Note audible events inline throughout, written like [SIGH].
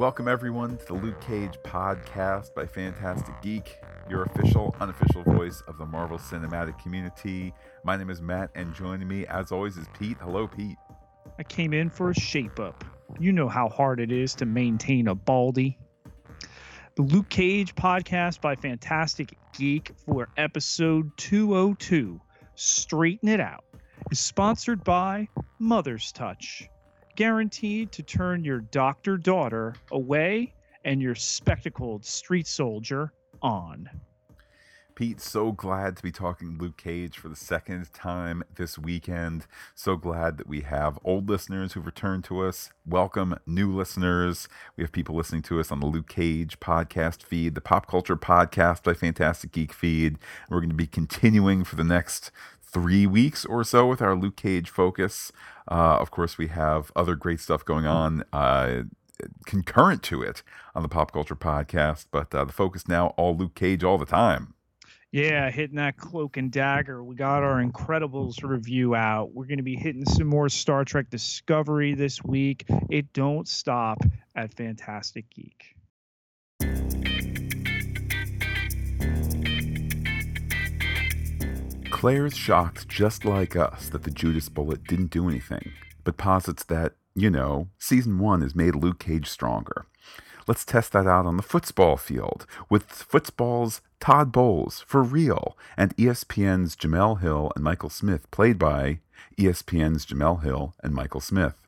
Welcome, everyone, to the Luke Cage podcast by Phantastic Geek, your official, unofficial voice of the Marvel Cinematic Community. My name is Matt, and joining me, as always, is Pete. Hello, Pete. I came in for a shape up. You know how hard it is to maintain a baldy. The Luke Cage podcast by Phantastic Geek for episode 202, Straighten It Out, is sponsored by Mother's Touch guaranteed to turn your doctor daughter away and your spectacled street soldier on. Pete, so glad to be talking Luke Cage for the second time this weekend. So glad that we have old listeners who've returned to us. Welcome, new listeners. We have people listening to us on the Luke Cage podcast feed, the Pop Culture Podcast by Phantastic Geek feed. We're going to be continuing for the next three weeks or so with our Luke Cage focus. Uh, of course, we have other great stuff going on uh, concurrent to it on the Pop Culture Podcast, but uh, the focus now all Luke Cage all the time. Yeah, hitting that cloak and dagger. We got our Incredibles review out. We're going to be hitting some more Star Trek Discovery this week. It don't stop at Phantastic Geek. Claire's shocked just like us that the Judas bullet didn't do anything, but posits that, you know, season one has made Luke Cage stronger. Let's test that out on the football field with football's Todd Bowles for real and ESPN's Jemele Hill and Michael Smith, played by ESPN's Jemele Hill and Michael Smith.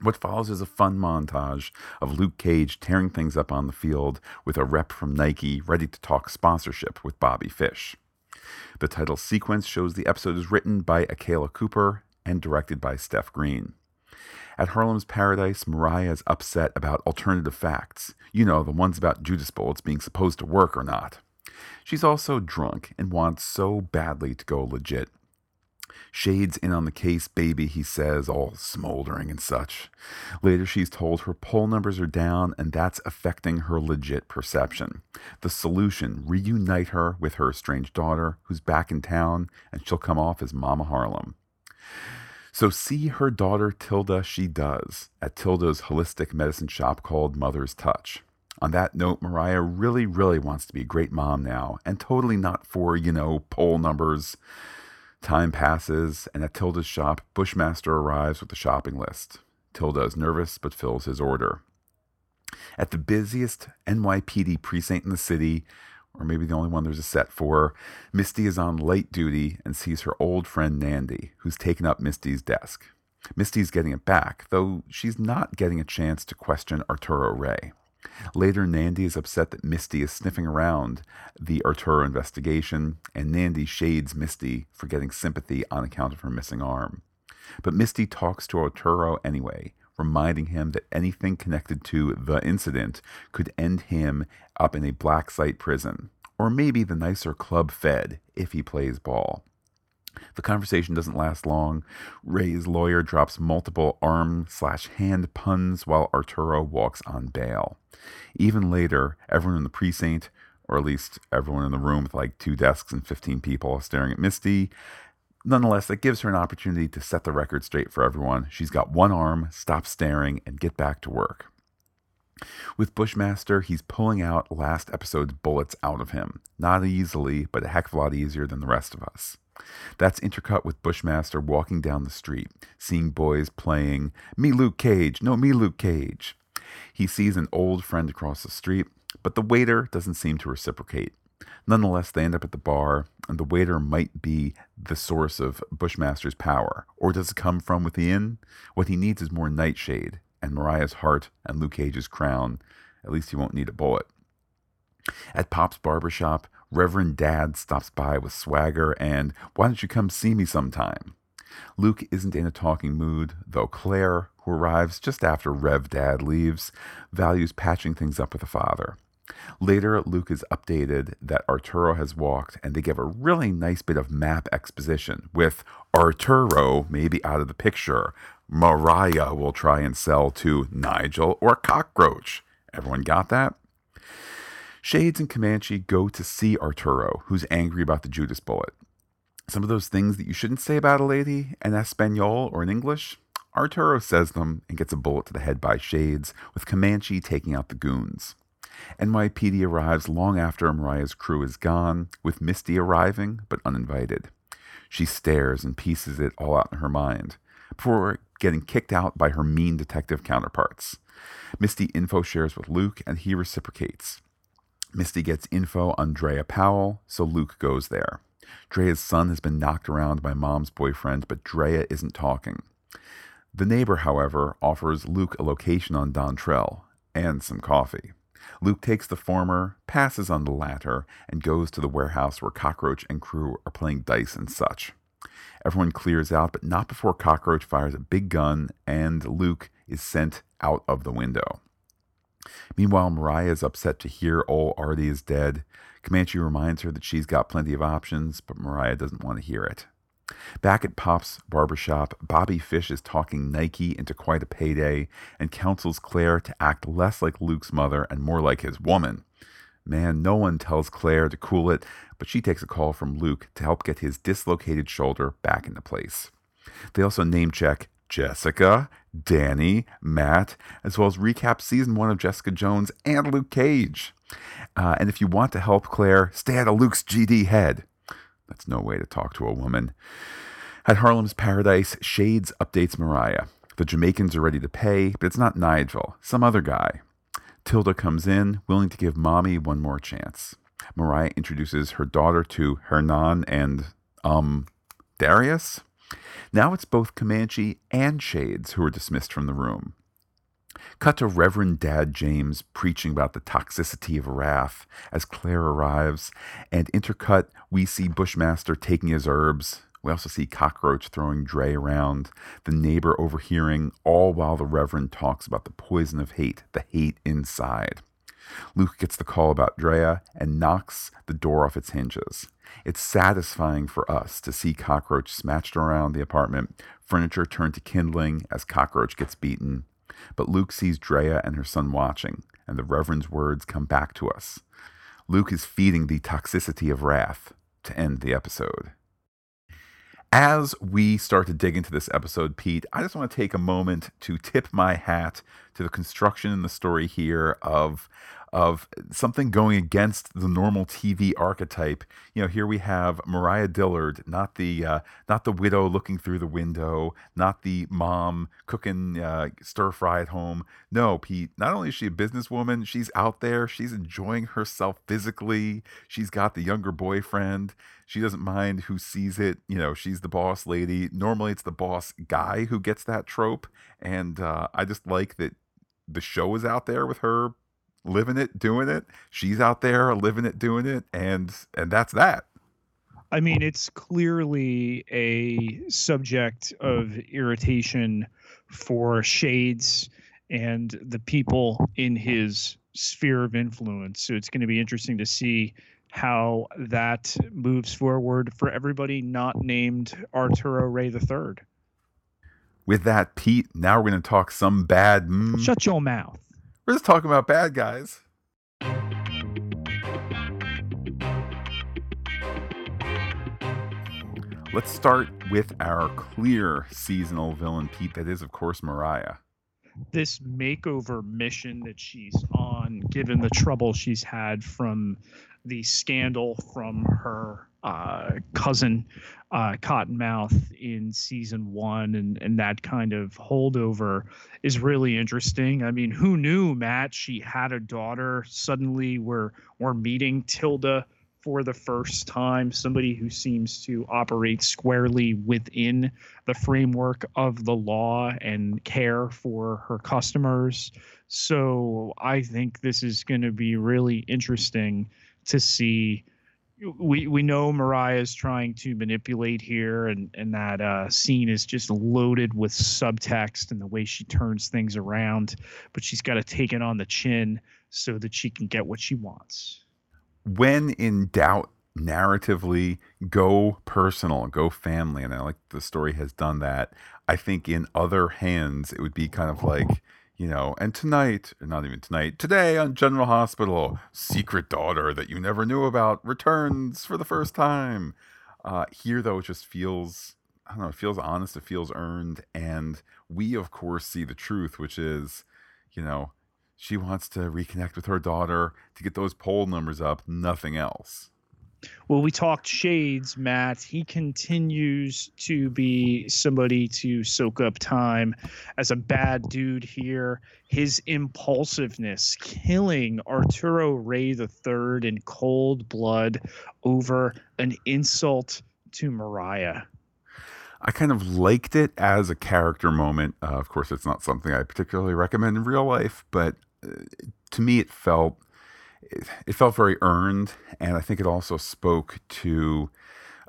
What follows is a fun montage of Luke Cage tearing things up on the field with a rep from Nike ready to talk sponsorship with Bobby Fish. The title sequence shows the episode is written by Akela Cooper and directed by Steph Green. At Harlem's Paradise, Mariah is upset about alternative facts. You know, the ones about Judas bullets being supposed to work or not. She's also drunk and wants so badly to go legit. Shades in on the case, baby, he says, all smoldering and such. Later, she's told her poll numbers are down, and that's affecting her legit perception. The solution reunite her with her estranged daughter, who's back in town, and she'll come off as Mama Harlem. So, see her daughter Tilda, she does, at Tilda's holistic medicine shop called Mother's Touch. On that note, Mariah really, really wants to be a great mom now, and totally not for, you know, poll numbers. Time passes, and at Tilda's shop, Bushmaster arrives with the shopping list. Tilda is nervous but fills his order. At the busiest NYPD precinct in the city, or maybe the only one there's a set for, Misty is on light duty and sees her old friend Nandi, who's taken up Misty's desk. Misty's getting it back, though she's not getting a chance to question Arturo Rey. Later, Nandi is upset that Misty is sniffing around the Arturo investigation, and Nandi shades Misty for getting sympathy on account of her missing arm. But Misty talks to Arturo anyway, reminding him that anything connected to the incident could end him up in a black site prison, or maybe the nicer club fed if he plays ball. The conversation doesn't last long. Rey's lawyer drops multiple arm slash hand puns while Arturo walks on bail. Even later, everyone in the precinct, or at least everyone in the room with like two desks and 15 people staring at Misty, nonetheless, that gives her an opportunity to set the record straight for everyone. She's got one arm, stop staring, and get back to work. With Bushmaster, he's pulling out last episode's bullets out of him. Not easily, but a heck of a lot easier than the rest of us. That's intercut with Bushmaster walking down the street, seeing boys playing Me Luke Cage, no, me Luke Cage. He sees an old friend across the street, but the waiter doesn't seem to reciprocate. Nonetheless, they end up at the bar, and the waiter might be the source of Bushmaster's power. Or does it come from within? What he needs is more nightshade, and Mariah's heart, and Luke Cage's crown. At least he won't need a bullet. At Pop's barbershop, Reverend Dad stops by with swagger and, why don't you come see me sometime? Luke isn't in a talking mood, though Claire, who arrives just after Rev Dad leaves, values patching things up with the father. Later, Luke is updated that Arturo has walked, and they give a really nice bit of map exposition with Arturo maybe out of the picture. Mariah will try and sell to Nigel or Cockroach. Everyone got that? Shades and Comanche go to see Arturo, who's angry about the Judas bullet. Some of those things that you shouldn't say about a lady in Espanol or in English Arturo says them and gets a bullet to the head by Shades, with Comanche taking out the goons. NYPD arrives long after Mariah's crew is gone, with Misty arriving, but uninvited. She stares and pieces it all out in her mind, before getting kicked out by her mean detective counterparts. Misty info shares with Luke, and he reciprocates. Misty gets info on Drea Powell, so Luke goes there. Drea's son has been knocked around by mom's boyfriend, but Drea isn't talking. The neighbor, however, offers Luke a location on Dontrell and some coffee. Luke takes the former, passes on the latter, and goes to the warehouse where Cockroach and crew are playing dice and such. Everyone clears out, but not before Cockroach fires a big gun and Luke is sent out of the window. Meanwhile, Mariah is upset to hear old Artie is dead. Comanche reminds her that she's got plenty of options, but Mariah doesn't want to hear it. Back at Pop's barbershop, Bobby Fish is talking Nike into quite a payday and counsels Claire to act less like Luke's mother and more like his woman. Man, no one tells Claire to cool it, but she takes a call from Luke to help get his dislocated shoulder back into place. They also name check Jessica, Danny, Matt, as well as recap season one of Jessica Jones and Luke Cage. Uh, and if you want to help Claire, stay out of Luke's GD head. That's no way to talk to a woman. At Harlem's Paradise, Shades updates Mariah. The Jamaicans are ready to pay, but it's not Nigel, some other guy. Tilda comes in, willing to give mommy one more chance. Mariah introduces her daughter to Hernan and, um, Darius. Now it's both Comanche and Shades who are dismissed from the room. Cut to Reverend Dad James preaching about the toxicity of wrath as Claire arrives, and intercut, we see Bushmaster taking his herbs. We also see Cockroach throwing Dre around, the neighbor overhearing, all while the Reverend talks about the poison of hate, the hate inside. Luke gets the call about Drea and knocks the door off its hinges. It's satisfying for us to see Cockroach smashed around the apartment, furniture turned to kindling as Cockroach gets beaten, but Luke sees Drea and her son watching, and the Reverend's words come back to us. Luke is feeding the toxicity of wrath to end the episode. As we start to dig into this episode, Pete, I just want to take a moment to tip my hat to the construction in the story here of of something going against the normal TV archetype. You know, here we have Mariah Dillard, not the uh, not the widow looking through the window, not the mom cooking uh, stir fry at home. No, Pete. Not only is she a businesswoman, she's out there. She's enjoying herself physically. She's got the younger boyfriend. She doesn't mind who sees it. You know, she's the boss lady. Normally, it's the boss guy who gets that trope, and uh, I just like that the show is out there with her living it, doing it. She's out there living it, doing it, and and that's that. I mean, it's clearly a subject of irritation for Shades and the people in his sphere of influence. So it's going to be interesting to see how that moves forward for everybody not named Arturo Rey III. With that, Pete, now we're going to talk some bad. Mm, Shut your mouth. We're just talking about bad guys. Let's start with our clear seasonal villain, Pete. That is, of course, Mariah. This makeover mission that she's on, given the trouble she's had from the scandal from her uh, cousin uh, Cottonmouth in season one, and and that kind of holdover is really interesting. I mean, who knew, Matt? She had a daughter. Suddenly, we're we're meeting Tilda for the first time. Somebody who seems to operate squarely within the framework of the law and care for her customers. So I think this is going to be really interesting to see we we know Mariah is trying to manipulate here, and and that uh, scene is just loaded with subtext and the way she turns things around. But she's got to take it on the chin so that she can get what she wants. When in doubt, narratively, go personal, go family, and I like the story has done that. I think in other hands, it would be kind of like you know, and tonight, not even tonight, today on General Hospital, secret daughter that you never knew about returns for the first time. Uh, here, though, it just feels, I don't know, it feels honest, it feels earned, and we of course see the truth, which is, you know, she wants to reconnect with her daughter to get those poll numbers up, nothing else. Well, we talked shades, Matt. He continues to be somebody to soak up time as a bad dude here. His impulsiveness killing Arturo Rey III in cold blood over an insult to Mariah. I kind of liked it as a character moment. Uh, of course, it's not something I particularly recommend in real life, but uh, to me, it felt it, felt very earned, and I think it also spoke to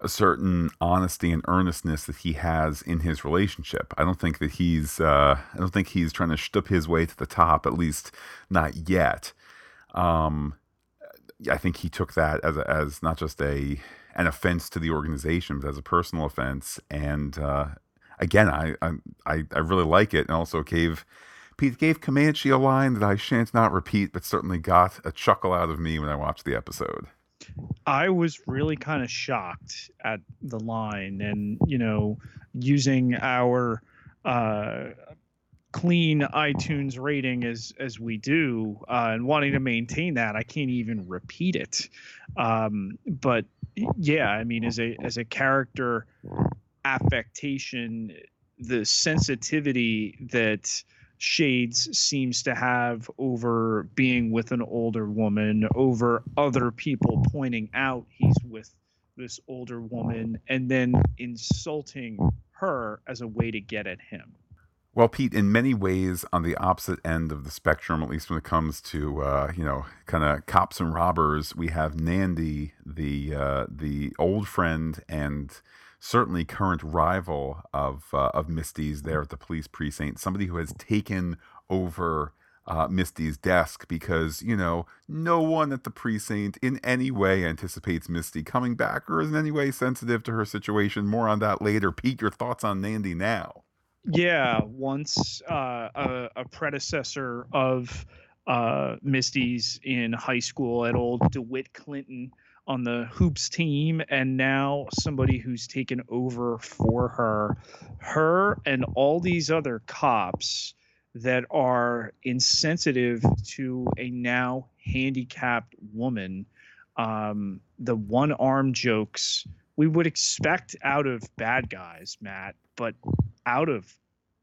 a certain honesty and earnestness that he has in his relationship. I don't think that he's uh, I don't think he's trying to stoop his way to the top, at least not yet. Um, I think he took that as a, as not just a an offense to the organization, but as a personal offense. And uh, again, I, I I really like it, and also gave Pete gave Comanche a line that I shan't not repeat, but certainly got a chuckle out of me when I watched the episode. I was really kind of shocked at the line, and you know, using our uh, clean iTunes rating as as we do, uh, and wanting to maintain that, I can't even repeat it. Um, but yeah, I mean, as a as a character affectation, the sensitivity that Shades seems to have over being with an older woman, over other people pointing out he's with this older woman, and then insulting her as a way to get at him. Well, Pete, in many ways, on the opposite end of the spectrum, at least when it comes to uh, you know, kind of cops and robbers, we have Nandi, the uh, the old friend and certainly current rival of uh, of Misty's there at the police precinct, somebody who has taken over uh, Misty's desk because you know no one at the precinct in any way anticipates Misty coming back or is in any way sensitive to her situation. More on that later. Pete, your thoughts on Nandi now? Yeah, once uh, a, a predecessor of uh, Misty's in high school at old DeWitt Clinton on the hoops team and now somebody who's taken over for her. Her and all these other cops that are insensitive to a now handicapped woman um, the one arm jokes we would expect out of bad guys matt but out of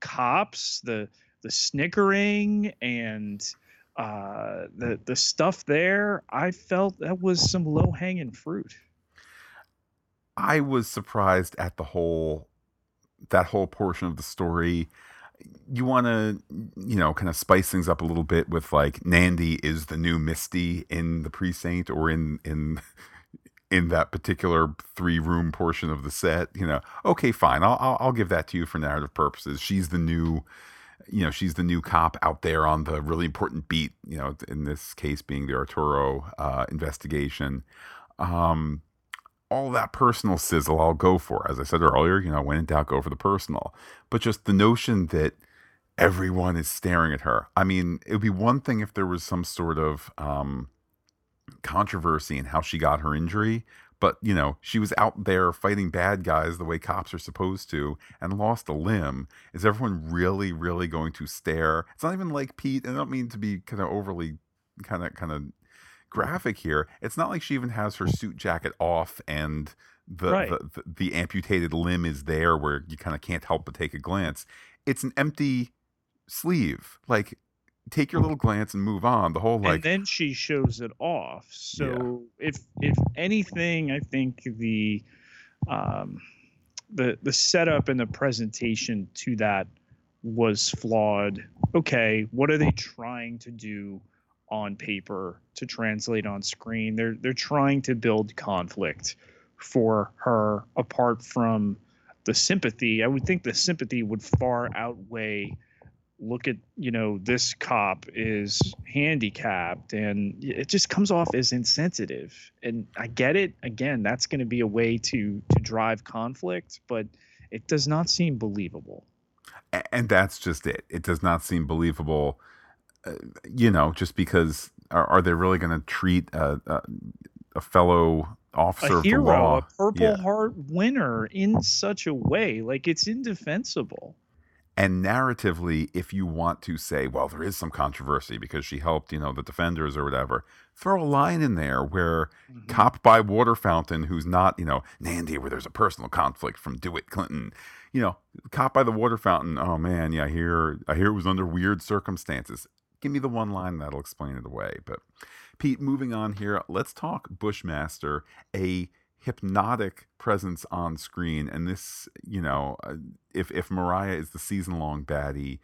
cops the the snickering and uh, the the stuff there, I felt that was some low hanging fruit. I was surprised at the whole that whole portion of the story. You want to, you know, kind of spice things up a little bit with like Nandi is the new Misty in the precinct or in in in that particular three room portion of the set. You know, okay, fine, I'll, I'll I'll give that to you for narrative purposes. She's the new you know she's the new cop out there on the really important beat you know in this case being the arturo uh, investigation. Um, all that personal sizzle i'll go for. As i said earlier you know when in doubt go for the personal. But just the notion that everyone is staring at her. I mean it would be one thing if there was some sort of um, controversy in how she got her injury but you know she was out there fighting bad guys the way cops are supposed to and lost a limb. Is everyone really really going to stare? It's not even like pete and i don't mean to be kind of overly kind of kind of graphic here. It's not like she even has her suit jacket off and the, right. the, the, the amputated limb is there where you kind of can't help but take a glance. It's an empty sleeve. Like take your little glance and move on. The whole like and then she shows it off. So yeah. if if anything, I think the um the the setup and the presentation to that was flawed. Okay, what are they trying to do on paper to translate on screen? They're they're trying to build conflict for her apart from the sympathy. I would think the sympathy would far outweigh look at you know this cop is handicapped and it just comes off as insensitive and i get it again that's going to be a way to to drive conflict but it does not seem believable and that's just it it does not seem believable uh, you know just because are, are they really going to treat a, a, a fellow officer a of hero, the law. a Purple Yeah. Heart winner in such a way. Like it's indefensible. And narratively, if you want to say, well, there is some controversy because she helped, you know, the defenders or whatever, throw a line in there where Mhm. cop by water fountain who's not, you know, Nandi, where there's a personal conflict from DeWitt Clinton. You know, cop by the water fountain. Oh man, yeah, I hear I hear it was under weird circumstances. Give me the one line that'll explain it away. But Pete, moving on here, let's talk Bushmaster, a hypnotic presence on screen. And this, you know, uh, if if Mariah is the season long baddie,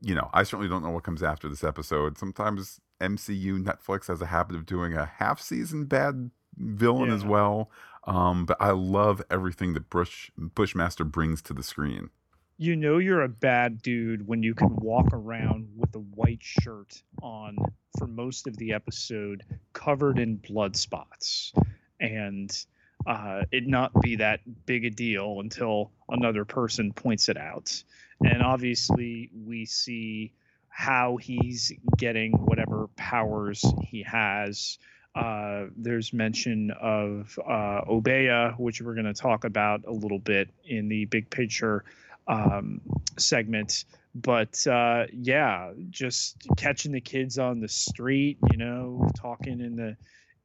you know, I certainly don't know what comes after this episode. Sometimes MCU Netflix has a habit of doing a half season bad villain as well. Um, but I love everything that Bush Bushmaster brings to the screen. You know you're a bad dude when you can walk around with a white shirt on for most of the episode covered in blood spots and uh, it not be that big a deal until another person points it out. And obviously, we see how he's getting whatever powers he has. Uh, there's mention of uh, Obeah, which we're going to talk about a little bit in the big picture um, segment. But uh, yeah, just catching the kids on the street, you know, talking in the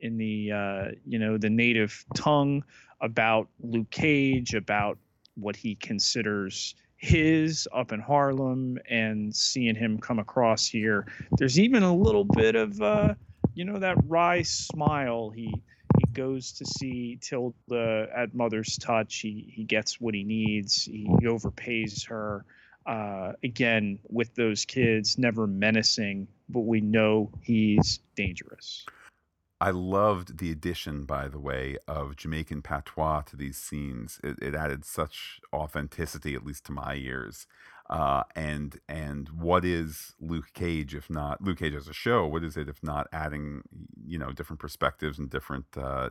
in the uh, you know the native tongue about Luke Cage, about what he considers his up in Harlem, and seeing him come across here. There's even a little bit of uh, you know that wry smile. He he goes to see Tilda at Mother's Touch. He he gets what he needs. He overpays her. Uh, again, with those kids, never menacing, but we know he's dangerous. I loved the addition, by the way, of Jamaican patois to these scenes. It, it added such authenticity, at least to my ears. Uh, and and what is Luke Cage if not Luke Cage as a show? What is it if not adding you know different perspectives and different uh,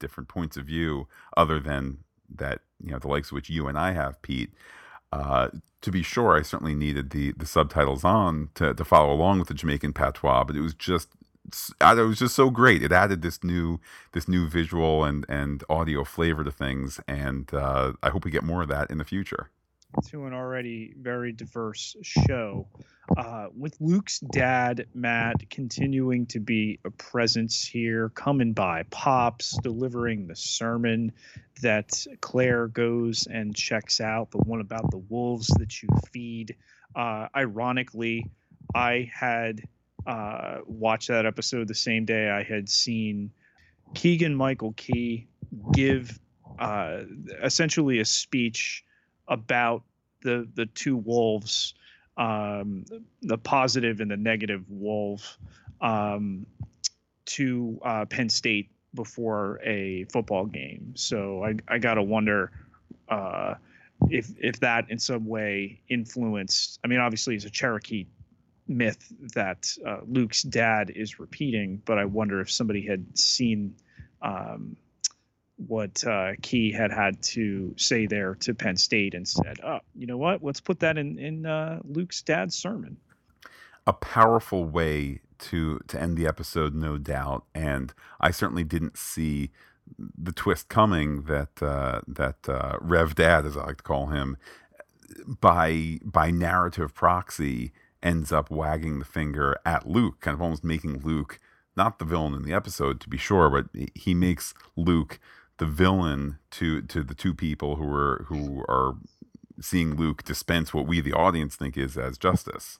different points of view, other than that you know the likes of which you and I have, Pete. Uh, to be sure, I certainly needed the the subtitles on to, to follow along with the Jamaican patois, but it was just it was just so great. It added this new this new visual and and audio flavor to things, and uh, I hope we get more of that in the future. to an already very diverse show. Uh, with Luke's dad, Matt, continuing to be a presence here, coming by Pops, delivering the sermon that Claire goes and checks out, the one about the wolves that you feed. Uh, ironically, I had uh, watched that episode the same day I had seen Keegan Michael Key give uh, essentially a speech about the the two wolves, um, the positive and the negative wolf, um, to uh, Penn State before a football game. So I I gotta wonder. Uh, if if that in some way influenced, I mean, obviously it's a Cherokee myth that uh, Luke's dad is repeating, but I wonder if somebody had seen um, what uh, Key had had to say there to Penn State and said, "Oh, you know what? Let's put that in in uh, Luke's dad's sermon." a powerful way to to end the episode, no doubt. And I certainly didn't see the twist coming that uh, that uh, Rev Dad, as I like to call him, by by narrative proxy, ends up wagging the finger at Luke, kind of almost making Luke not the villain in the episode, to be sure, but he makes Luke the villain to to the two people who are who are seeing Luke dispense what we the audience think is as justice.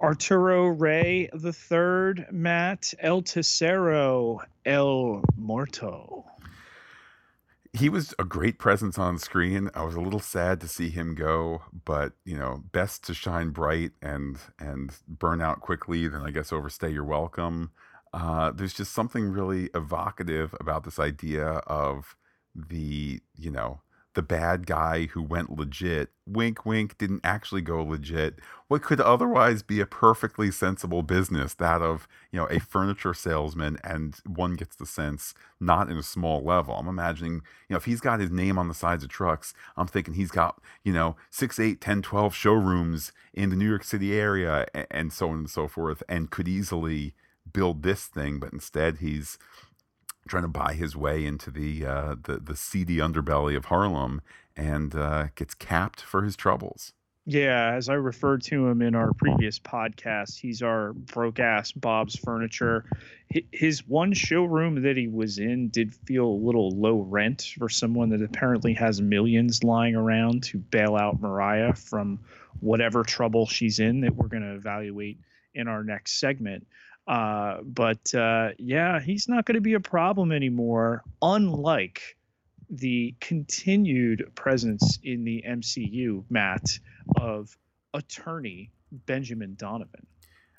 Arturo Rey the third, Matt El Tesoro El Morto. He was a great presence on screen. I was a little sad to see him go, but you know, best to shine bright and and burn out quickly than I guess overstay your welcome. Uh, there's just something really evocative about this idea of the you know the bad guy who went legit. Wink, wink, didn't actually go legit. What could otherwise be a perfectly sensible business, that of, you know, a furniture salesman, and one gets the sense not in a small level. I'm imagining, you know, if he's got his name on the sides of trucks, I'm thinking he's got, you know, 6, 8, 10, 12 showrooms in the New York City area and so on and so forth, and could easily build this thing, but instead he's trying to buy his way into the uh, the the seedy underbelly of Harlem and uh, gets capped for his troubles. Yeah, as I referred to him in our previous podcast, he's our broke ass Bob's Furniture. His one showroom that he was in did feel a little low rent for someone that apparently has millions lying around to bail out Mariah from whatever trouble she's in that we're going to evaluate in our next segment. Uh, but uh, yeah, he's not going to be a problem anymore, unlike the continued presence in the MCU, Matt, of attorney Benjamin Donovan.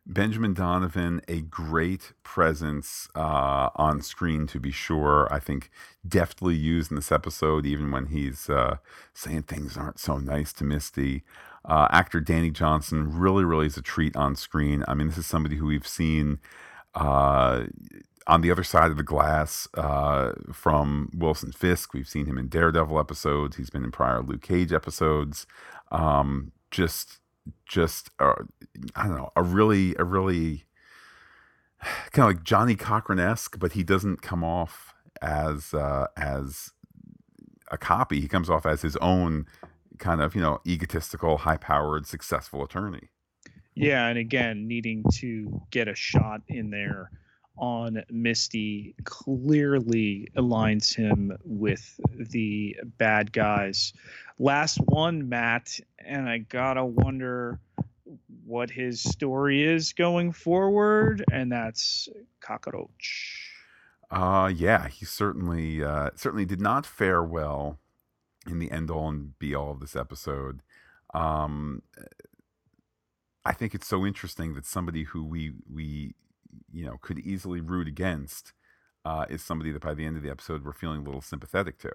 Benjamin Donovan, a great presence uh, on screen to be sure. I think deftly used in this episode, even when he's uh, saying things aren't so nice to Misty. Uh, actor Danny Johnson really, really is a treat on screen. I mean, this is somebody who we've seen uh, on the other side of the glass uh, from Wilson Fisk. We've seen him in Daredevil episodes. He's been in prior Luke Cage episodes. Um, just, just I don't know, a really, a really kind of like Johnnie Cochran esque, but he doesn't come off as uh, as a copy. He comes off as his own kind of you know egotistical, high powered, successful attorney. Yeah, and again, needing to get a shot in there on Misty clearly aligns him with the bad guys. Last one, Matt, and I gotta wonder what his story is going forward, and that's Cockroach. Uh yeah, he certainly uh, certainly did not fare well in the end all and be all of this episode. Um, I think it's so interesting that somebody who we we you know could easily root against uh, is somebody that by the end of the episode we're feeling a little sympathetic to.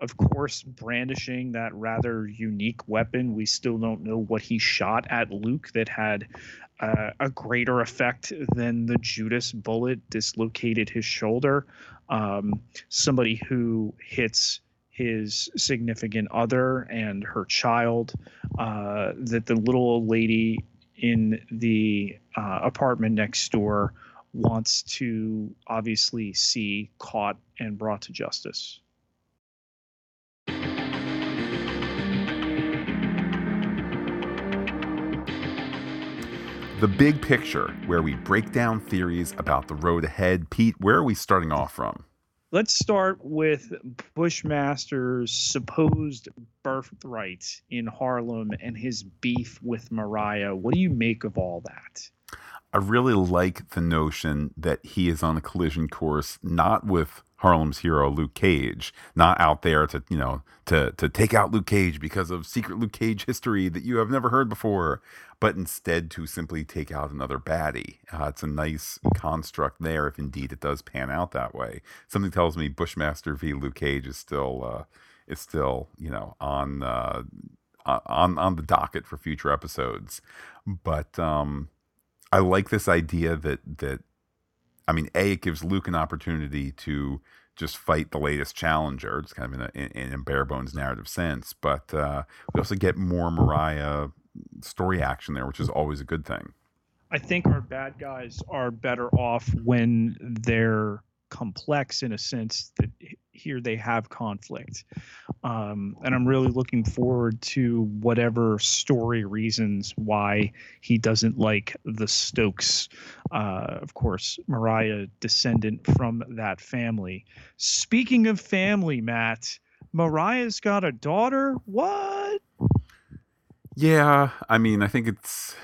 Of course, brandishing that rather unique weapon, we still don't know what he shot at Luke that had uh, a greater effect than the Judas bullet dislocated his shoulder. Um, somebody who hits his significant other and her child, uh, that the little old lady in the uh, apartment next door wants to obviously see caught and brought to justice. The big picture, where we break down theories about the road ahead. Pete, where are we starting off from? Let's start with Bushmaster's supposed birthright in Harlem and his beef with Mariah. What do you make of all that? I really like the notion that he is on a collision course, not with Harlem's hero Luke Cage, not out there to you know to to take out Luke Cage because of secret Luke Cage history that you have never heard before, but instead to simply take out another baddie. Uh, it's a nice construct there, if indeed it does pan out that way. Something tells me Bushmaster v Luke Cage is still uh, is still you know on uh, on on the docket for future episodes, but um, I like this idea that that I mean, a it gives Luke an opportunity to just fight the latest challenger. It's kind of in a, in, a bare bones narrative sense, but uh, we also get more Mariah story action there, which is always a good thing. I think our bad guys are better off when they're complex in a sense that here they have conflict. Um, and I'm really looking forward to whatever story reasons why he doesn't like the Stokes. Uh, of course, Mariah, descendant from that family. Speaking of family, Matt, Mariah's got a daughter. What? Yeah, I mean, I think it's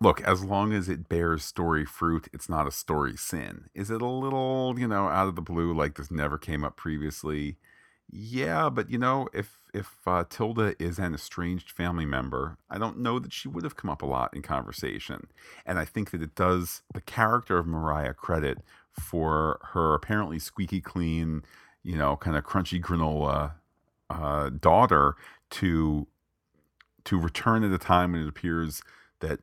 look, as long as it bears story fruit, it's not a story sin. Is it a little, you know, out of the blue, like this never came up previously? Yeah, but you know, if if uh, Tilda is an estranged family member, I don't know that she would have come up a lot in conversation. And I think that it does the character of Mariah credit for her apparently squeaky clean, you know, kind of crunchy granola uh, daughter to to return at a time when it appears that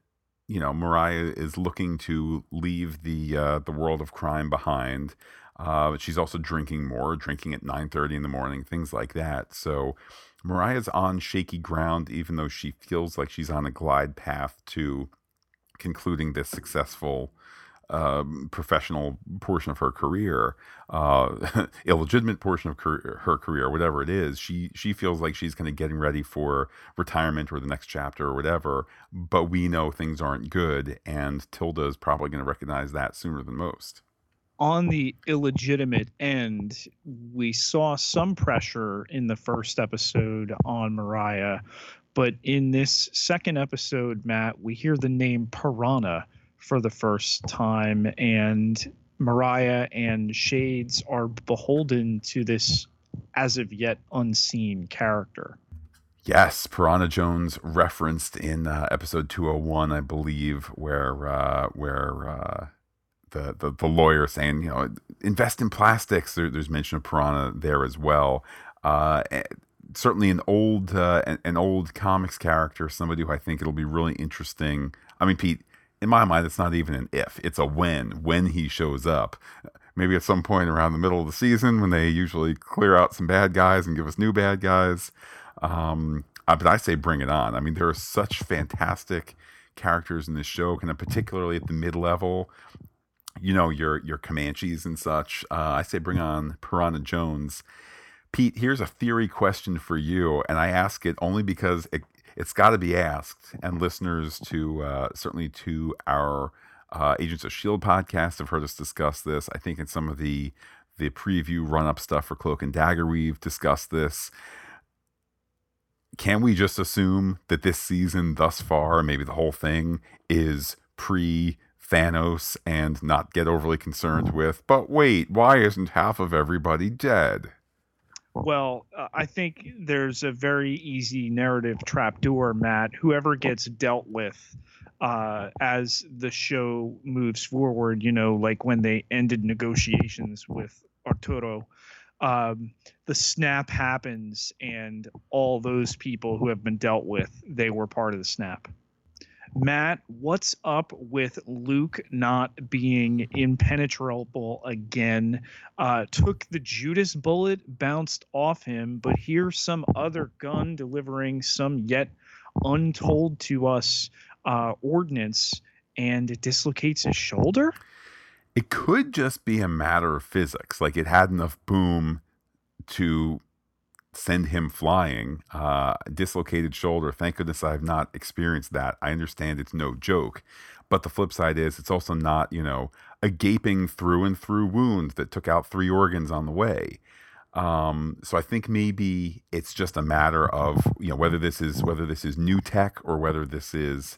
you know Mariah is looking to leave the uh, the world of crime behind. Uh, she's also drinking more, drinking at nine thirty in the morning, things like that. So Mariah's on shaky ground, even though she feels like she's on a glide path to concluding this successful um, professional portion of her career, uh, [LAUGHS] illegitimate portion of her, her career, whatever it is. She she feels like she's kind of getting ready for retirement or the next chapter or whatever. But we know things aren't good, and Tilda is probably going to recognize that sooner than most. On the illegitimate end, we saw some pressure in the first episode on Mariah, but in this second episode, Matt, we hear the name Piranha for the first time, and Mariah and Shades are beholden to this as of yet unseen character. Yes, Piranha Jones referenced in uh, episode 201, I believe, where uh, where uh, the, the the lawyer saying, you know, invest in plastics. There, there's mention of Piranha there as well. Uh, certainly an old uh, an, an old comics character, somebody who I think it'll be really interesting. I mean, Pete, in my mind, it's not even an if, it's a when, when he shows up. Maybe at some point around the middle of the season when they usually clear out some bad guys and give us new bad guys. Um, uh, but I say bring it on. I mean, there are such fantastic characters in this show, kind of particularly at the mid level. You know, your your Comanches and such. Uh, I say bring on Piranha Jones. Pete, here's a theory question for you, and I ask it only because it, it's got to be asked, and listeners to uh, certainly to our uh, Agents of Shield podcast have heard us discuss this. I think in some of the the preview run up stuff for Cloak and Dagger, we've discussed this. Can we just assume that this season thus far, maybe the whole thing, is pre Thanos and not get overly concerned with, but wait, why isn't half of everybody dead? Well, uh, I think there's a very easy narrative trapdoor, Matt. Whoever gets dealt with uh, as the show moves forward, you know, like when they ended negotiations with Arturo, um, the snap happens, and all those people who have been dealt with, they were part of the snap. Matt, what's up with Luke not being impenetrable again? Uh, took the Judas bullet, bounced off him, but here's some other gun delivering some yet untold to us uh, ordnance, and it dislocates his shoulder. It could just be a matter of physics. Like it had enough boom to send him flying. Uh, dislocated shoulder. Thank goodness I've not experienced that. I understand it's no joke. But the flip side is it's also not, you know, a gaping through and through wound that took out three organs on the way. Um, so I think maybe it's just a matter of, you know, whether this is whether this is new tech or whether this is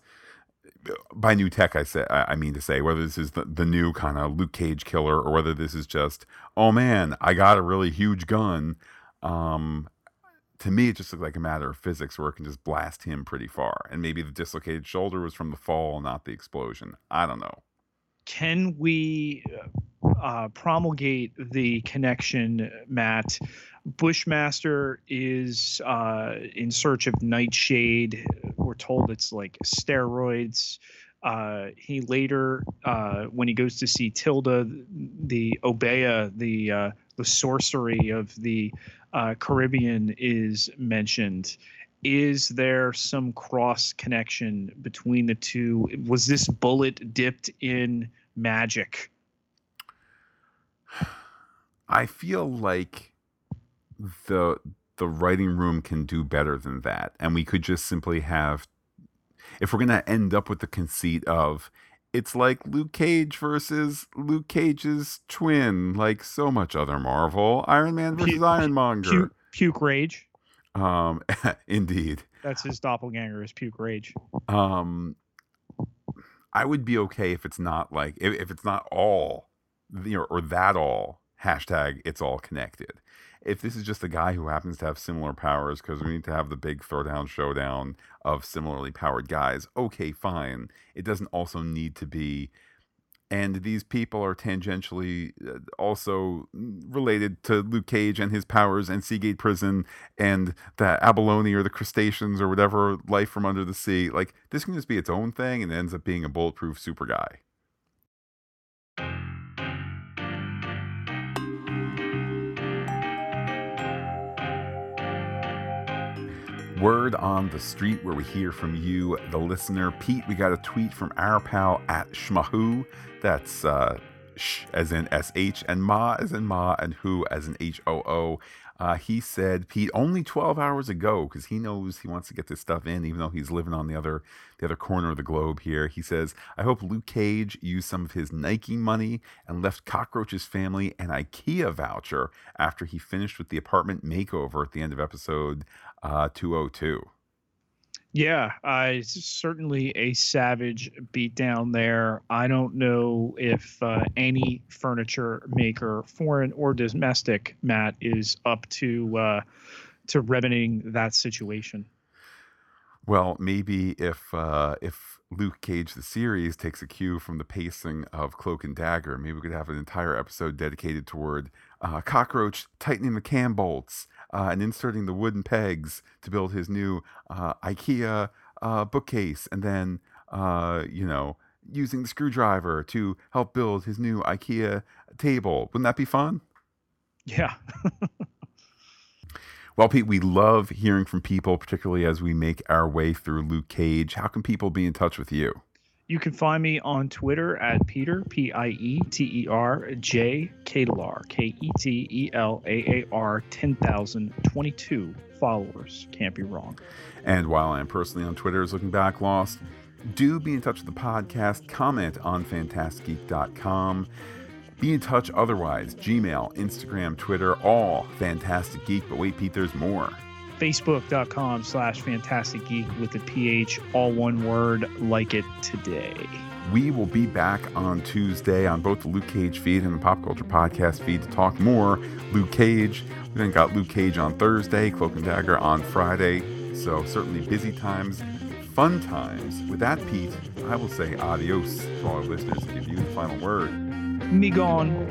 by new tech I say I mean to say whether this is the, the new kind of Luke Cage killer or whether this is just, oh man, I got a really huge gun um, to me, it just looked like a matter of physics where it can just blast him pretty far. And maybe the dislocated shoulder was from the fall, not the explosion. I don't know. Can we uh, promulgate the connection, Matt? Bushmaster is uh, in search of Nightshade. We're told it's like steroids. Uh, he later, uh, when he goes to see Tilda, the Obeah, the uh, the sorcery of the uh, Caribbean is mentioned. Is there some cross connection between the two? Was this bullet dipped in magic? [SIGHS] I feel like the the writing room can do better than that, and we could just simply have. If we're gonna end up with the conceit of it's like Luke Cage versus Luke Cage's twin, like so much other Marvel. Iron Man versus puke, Ironmonger. Puke, puke Rage. Um, [LAUGHS] indeed. That's his doppelganger is Puke Rage. Um, I would be okay if it's not like if, if it's not all, you know, or that all hashtag it's all connected if this is just a guy who happens to have similar powers because we need to have the big throwdown showdown of similarly powered guys, okay, fine. It doesn't also need to be. And these people are tangentially uh, also related to Luke Cage and his powers and Seagate Prison and the abalone or the crustaceans or whatever life from under the sea. Like, this can just be its own thing and ends up being a bulletproof super guy. Word on the street where we hear from you, the listener. Pete, we got a tweet from our pal at Shmahu. That's uh, sh as in sh and ma as in ma and who as in h o o. Uh, he said, Pete, only 12 hours ago, because he knows he wants to get this stuff in, even though he's living on the other the other corner of the globe here. He says, I hope Luke Cage used some of his Nike money and left Cockroach's family an IKEA voucher after he finished with the apartment makeover at the end of episode uh, 202. Yeah, I certainly a savage beatdown there. I don't know if uh, any furniture maker, foreign or domestic, Matt, is up to uh, to remedying that situation. Well, maybe if uh, if Luke Cage the series takes a cue from the pacing of Cloak and Dagger, maybe we could have an entire episode dedicated toward uh, Cockroach tightening the cam bolts uh, and inserting the wooden pegs to build his new uh, IKEA uh, bookcase, and then uh, you know using the screwdriver to help build his new IKEA table. Wouldn't that be fun? Yeah. [LAUGHS] well, Pete, we love hearing from people, particularly as we make our way through Luke Cage. How can people be in touch with you? You can find me on Twitter at Peter, P I E T E R J Ketelaar, K E T E L A A R, 10,022 followers. Can't be wrong. And while I'm personally on Twitter as Looking Back Lost, do be in touch with the podcast. Comment on phantasticgeek.com. Be in touch otherwise Gmail, Instagram, Twitter, all Phantastic Geek. But wait, Pete, there's more facebook.com slash phantastic geek with the ph all one word like it today. We will be back on tuesday on both the luke cage feed and the pop culture podcast feed to talk more luke cage. We then got luke cage on thursday cloak and dagger on friday. So certainly busy times fun times. With that pete i will say adios to all our listeners and give you the final word. Me gone